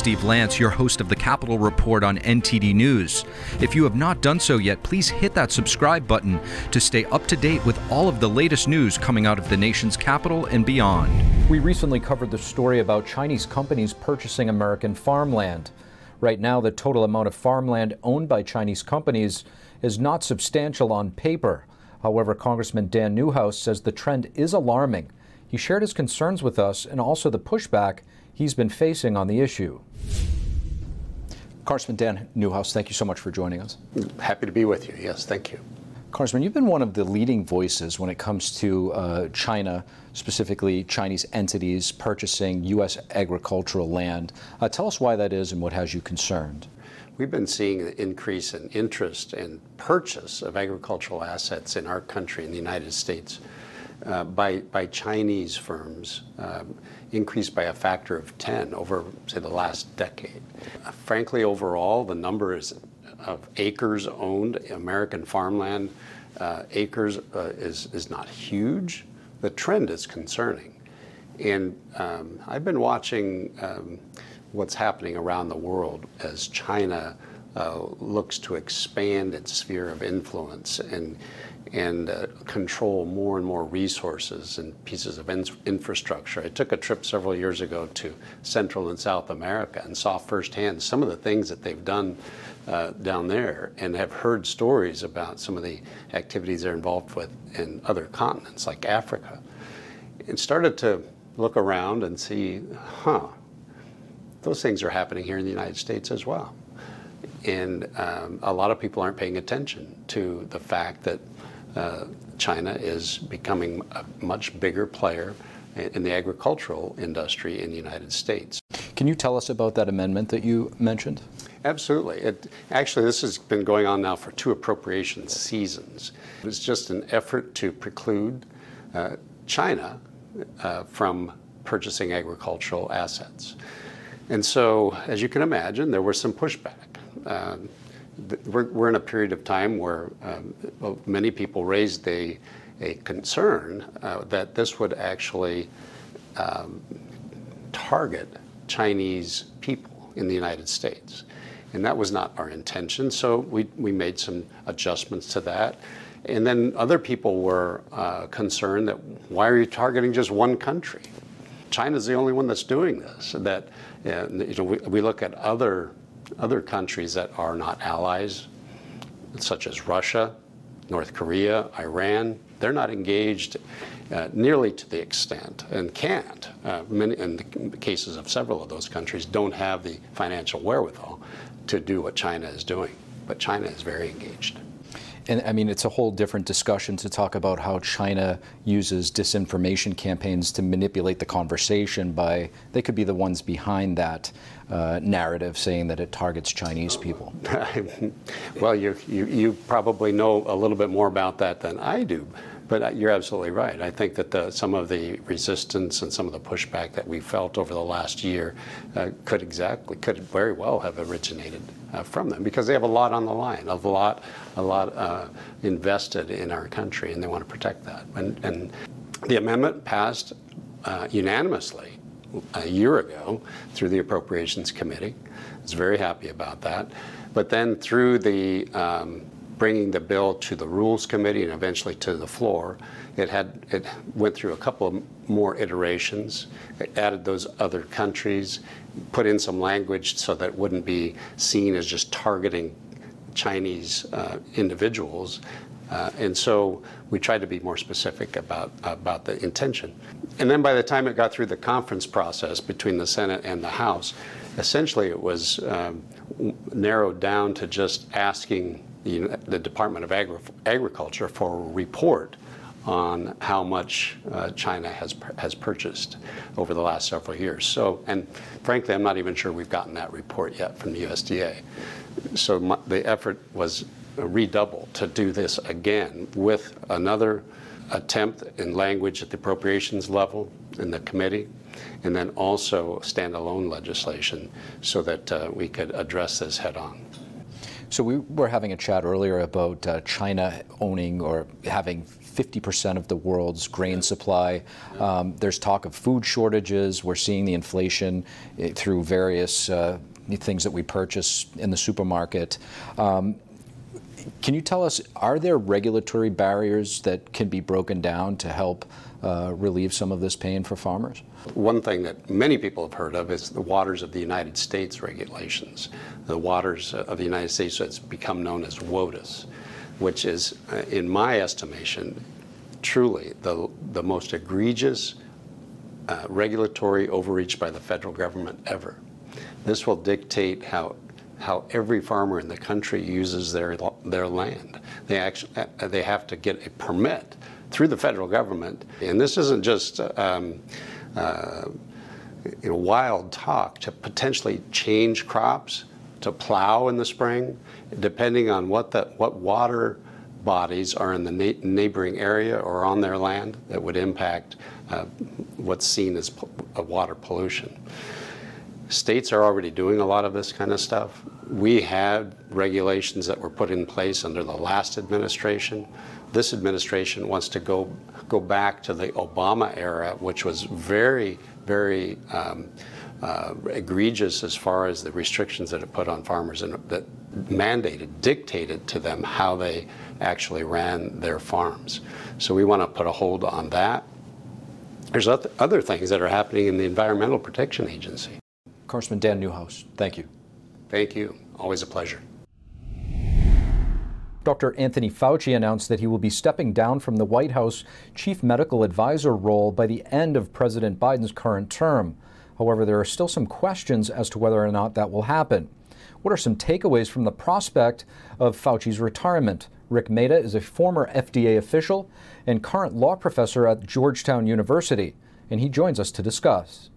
Steve Lance, your host of the Capitol Report on NTD News. If you have not done so yet, please hit that subscribe button to stay up to date with all of the latest news coming out of the nation's capital and beyond. We recently covered the story about Chinese companies purchasing American farmland. Right now, the total amount of farmland owned by Chinese companies is not substantial on paper. However, Congressman Dan Newhouse says the trend is alarming. He shared his concerns with us and also the pushback he's been facing on the issue. Congressman Dan Newhouse, thank you so much for joining us. Happy to be with you. Yes, thank you. Congressman, you've been one of the leading voices when it comes to uh, China, specifically Chinese entities purchasing U.S. agricultural land. Uh, tell us why that is and what has you concerned. We've been seeing an increase in interest and purchase of agricultural assets in our country, in the United States, by, by Chinese firms. Um, increased by a factor of 10 over, say, the last decade. Uh, frankly, overall, the number is, of acres owned, American farmland uh, acres, uh, is, is not huge. The trend is concerning. And um, I've been watching um, what's happening around the world as China uh, looks to expand its sphere of influence and and uh, control more and more resources and pieces of in- infrastructure. I took a trip several years ago to Central and South America and saw firsthand some of the things that they've done uh, down there and have heard stories about some of the activities they're involved with in other continents like Africa. And started to look around and see, huh, those things are happening here in the United States as well. And um, a lot of people aren't paying attention to the fact that uh, China is becoming a much bigger player in the agricultural industry in the United States. Can you tell us about that amendment that you mentioned? Absolutely. It, actually, this has been going on now for two appropriation seasons. It's just an effort to preclude uh, China uh, from purchasing agricultural assets. And so, as you can imagine, there was some pushback. Um, we're, in a period of time where um, many people raised a, concern uh, that this would actually um, target Chinese people in the United States. And that was not our intention, so we, we made some adjustments to that. And then other people were uh, concerned that why are you targeting just one country? China's the only one that's doing this. That uh, you know, we, we look at other other countries that are not allies, such as Russia, North Korea, Iran, they're not engaged uh, nearly to the extent and can't. Uh, many, in the cases of several of those countries, don't have the financial wherewithal to do what China is doing. But China is very engaged. And I mean, it's a whole different discussion to talk about how China uses disinformation campaigns to manipulate the conversation by, they could be the ones behind that uh, narrative saying that it targets Chinese people. well, you, you, you probably know a little bit more about that than I do. But uh, you're absolutely right. I think that the, some of the resistance and some of the pushback that we felt over the last year uh, could exactly, could very well have originated uh, from them because they have a lot on the line, a lot, a lot uh, invested in our country, and they want to protect that. And, and the amendment passed uh, unanimously a year ago through the Appropriations Committee. I was very happy about that. But then through the um, bringing the bill to the Rules Committee and eventually to the floor. It had it went through a couple more iterations. It added those other countries, put in some language so that it wouldn't be seen as just targeting Chinese uh, individuals. Uh, and so we tried to be more specific about, about the intention. And then by the time it got through the conference process between the Senate and the House, essentially it was um, narrowed down to just asking the, the Department of Agri- Agriculture for a report on how much uh, China has has purchased over the last several years. So, and frankly, I'm not even sure we've gotten that report yet from the USDA. So my, the effort was redoubled to do this again with another attempt in language at the appropriations level in the committee, and then also standalone legislation so that uh, we could address this head on. So we were having a chat earlier about uh, China owning or having 50% of the world's grain supply. Um, there's talk of food shortages. We're seeing the inflation eh, through various uh, things that we purchase in the supermarket. Um, can you tell us, are there regulatory barriers that can be broken down to help uh, relieve some of this pain for farmers? One thing that many people have heard of is the waters of the United States regulations. The waters of the United States that's become known as WOTUS, which is, uh, in my estimation, truly the, the most egregious uh, regulatory overreach by the federal government ever. This will dictate how how every farmer in the country uses their their land. They actually uh, they have to get a permit through the federal government, and this isn't just. Um, uh, you know, wild talk to potentially change crops, to plow in the spring, depending on what the what water bodies are in the na- neighboring area or on their land that would impact uh, what's seen as po- water pollution. States are already doing a lot of this kind of stuff. We had regulations that were put in place under the last administration. This administration wants to go go back to the Obama era, which was very, very um, uh, egregious as far as the restrictions that it put on farmers and that mandated, dictated to them how they actually ran their farms. So we want to put a hold on that. There's other things that are happening in the Environmental Protection Agency. Congressman Dan Newhouse, thank you. Thank you. Always a pleasure. Dr. Anthony Fauci announced that he will be stepping down from the White House chief medical advisor role by the end of President Biden's current term. However, there are still some questions as to whether or not that will happen. What are some takeaways from the prospect of Fauci's retirement? Rik Mehta is a former FDA official and current law professor at Georgetown University, and he joins us to discuss.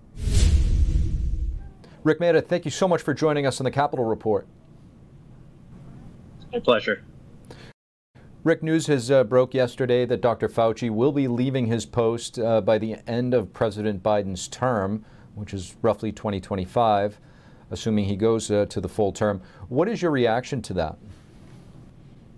Rik Mehta, thank you so much for joining us on the Capitol Report. My pleasure. Rik, news has uh, broke yesterday that Dr. Fauci will be leaving his post uh, by the end of President Biden's term, which is roughly 2025, assuming he goes uh, to the full term. What is your reaction to that?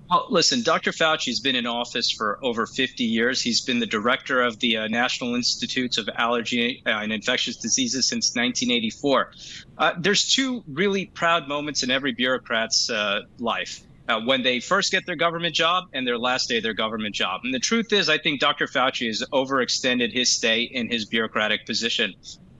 Well, listen, Dr. Fauci has been in office for over 50 years. He's been the director of the uh, National Institutes of Allergy uh, and Infectious Diseases since 1984. Uh, there's two really proud moments in every bureaucrat's uh, life. Uh, when they first get their government job and their last day of their government job. And the truth is, I think Dr. Fauci has overextended his stay in his bureaucratic position.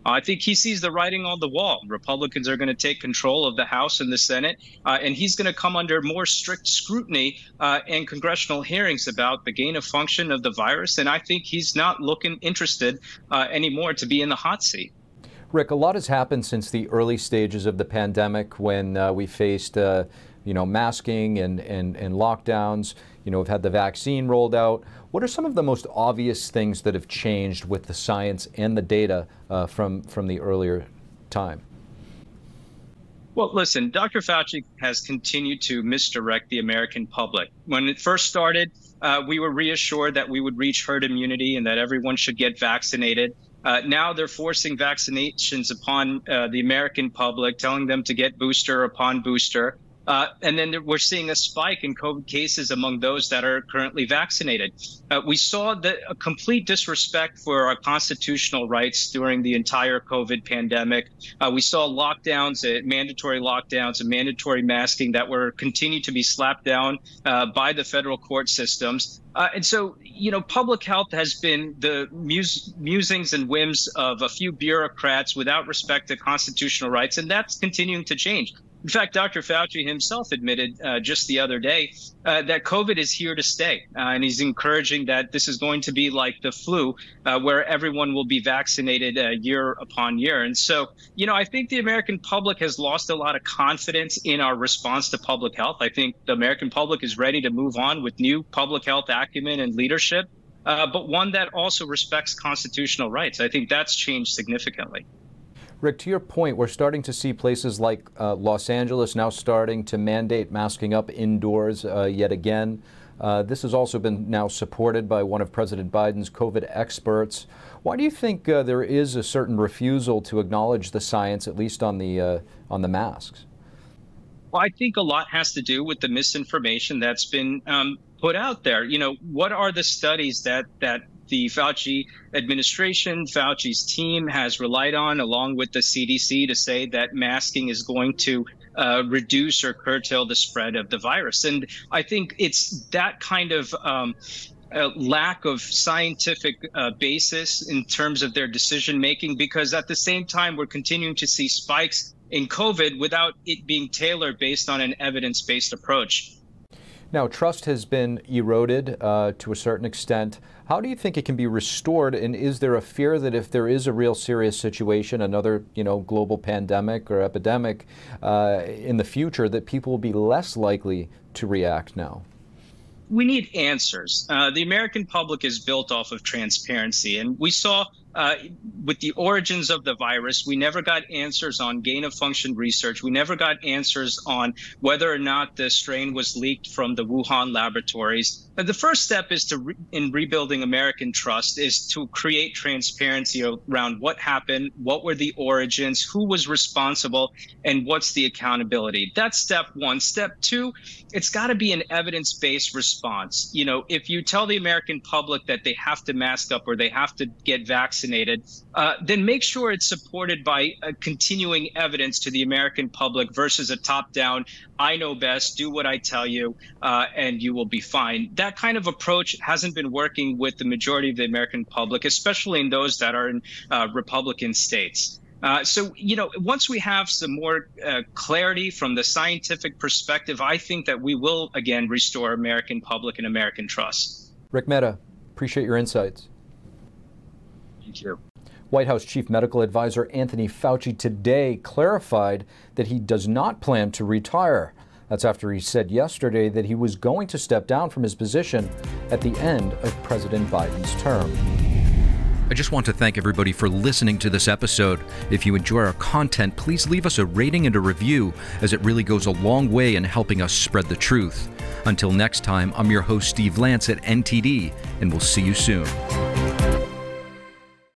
I think he sees the writing on the wall. Republicans are going to take control of the House and the Senate, uh, and he's going to come under more strict scrutiny uh, and congressional hearings about the gain of function of the virus. And I think he's not looking interested uh, anymore to be in the hot seat. Rik, a lot has happened since the early stages of the pandemic when uh, we faced, uh, you know, masking and, and, and lockdowns. You know, we've had the vaccine rolled out. What are some of the most obvious things that have changed with the science and the data uh, from, from the earlier time? Well, listen, Dr. Fauci has continued to misdirect the American public. When it first started, uh, we were reassured that we would reach herd immunity and that everyone should get vaccinated. Uh, now they're forcing vaccinations upon uh, the American public, telling them to get booster upon booster. Uh, and then we're seeing a spike in COVID cases among those that are currently vaccinated. Uh, we saw the, a complete disrespect for our constitutional rights during the entire COVID pandemic. Uh, we saw lockdowns, uh, mandatory lockdowns, and mandatory masking that were continued to be slapped down uh, by the federal court systems. Uh, and so, you know, public health has been the mus- musings and whims of a few bureaucrats without respect to constitutional rights, and that's continuing to change. In fact, Dr. Fauci himself admitted uh, just the other day uh, that COVID is here to stay. Uh, and he's encouraging that this is going to be like the flu, uh, where everyone will be vaccinated uh, year upon year. And so, you know, I think the American public has lost a lot of confidence in our response to public health. I think the American public is ready to move on with new public health acumen and leadership, uh, but one that also respects constitutional rights. I think that's changed significantly. Rik, to your point, we're starting to see places like uh, Los Angeles now starting to mandate masking up indoors uh, yet again. Uh, this has also been now supported by one of President Biden's COVID experts. Why do you think uh, there is a certain refusal to acknowledge the science, at least on the uh, on the masks? Well, I think a lot has to do with the misinformation that's been um, put out there. You know, what are the studies that that the Fauci administration, Fauci's team has relied on, along with the CDC, to say that masking is going to uh, reduce or curtail the spread of the virus. And I think it's that kind of um, lack of scientific uh, basis in terms of their decision making, because at the same time, we're continuing to see spikes in COVID without it being tailored based on an evidence based approach. Now, trust has been eroded uh, to a certain extent. How do you think it can be restored? And is there a fear that if there is a real serious situation, another you know global pandemic or epidemic uh, in the future, that people will be less likely to react now? We need answers. Uh, the American public is built off of transparency, and we saw uh, with the origins of the virus, we never got answers on gain of function research. We never got answers on whether or not the strain was leaked from the Wuhan laboratories. But the first step is to re- in rebuilding American trust is to create transparency around what happened, what were the origins, who was responsible, and what's the accountability. That's step one. Step two, it's got to be an evidence-based response. You know, if you tell the American public that they have to mask up or they have to get vaccinated vaccinated, uh, then make sure it's supported by continuing evidence to the American public versus a top down, I know best, do what I tell you, uh, and you will be fine. That kind of approach hasn't been working with the majority of the American public, especially in those that are in uh, Republican states. Uh, so, you know, once we have some more uh, clarity from the scientific perspective, I think that we will again restore American public and American trust. Rik Mehta, appreciate your insights. Thank you. White House Chief Medical Advisor Anthony Fauci today clarified that he does not plan to retire. That's after he said yesterday that he was going to step down from his position at the end of President Biden's term. I just want to thank everybody for listening to this episode. If you enjoy our content, please leave us a rating and a review, as it really goes a long way in helping us spread the truth. Until next time, I'm your host, Steve Lance at NTD, and we'll see you soon.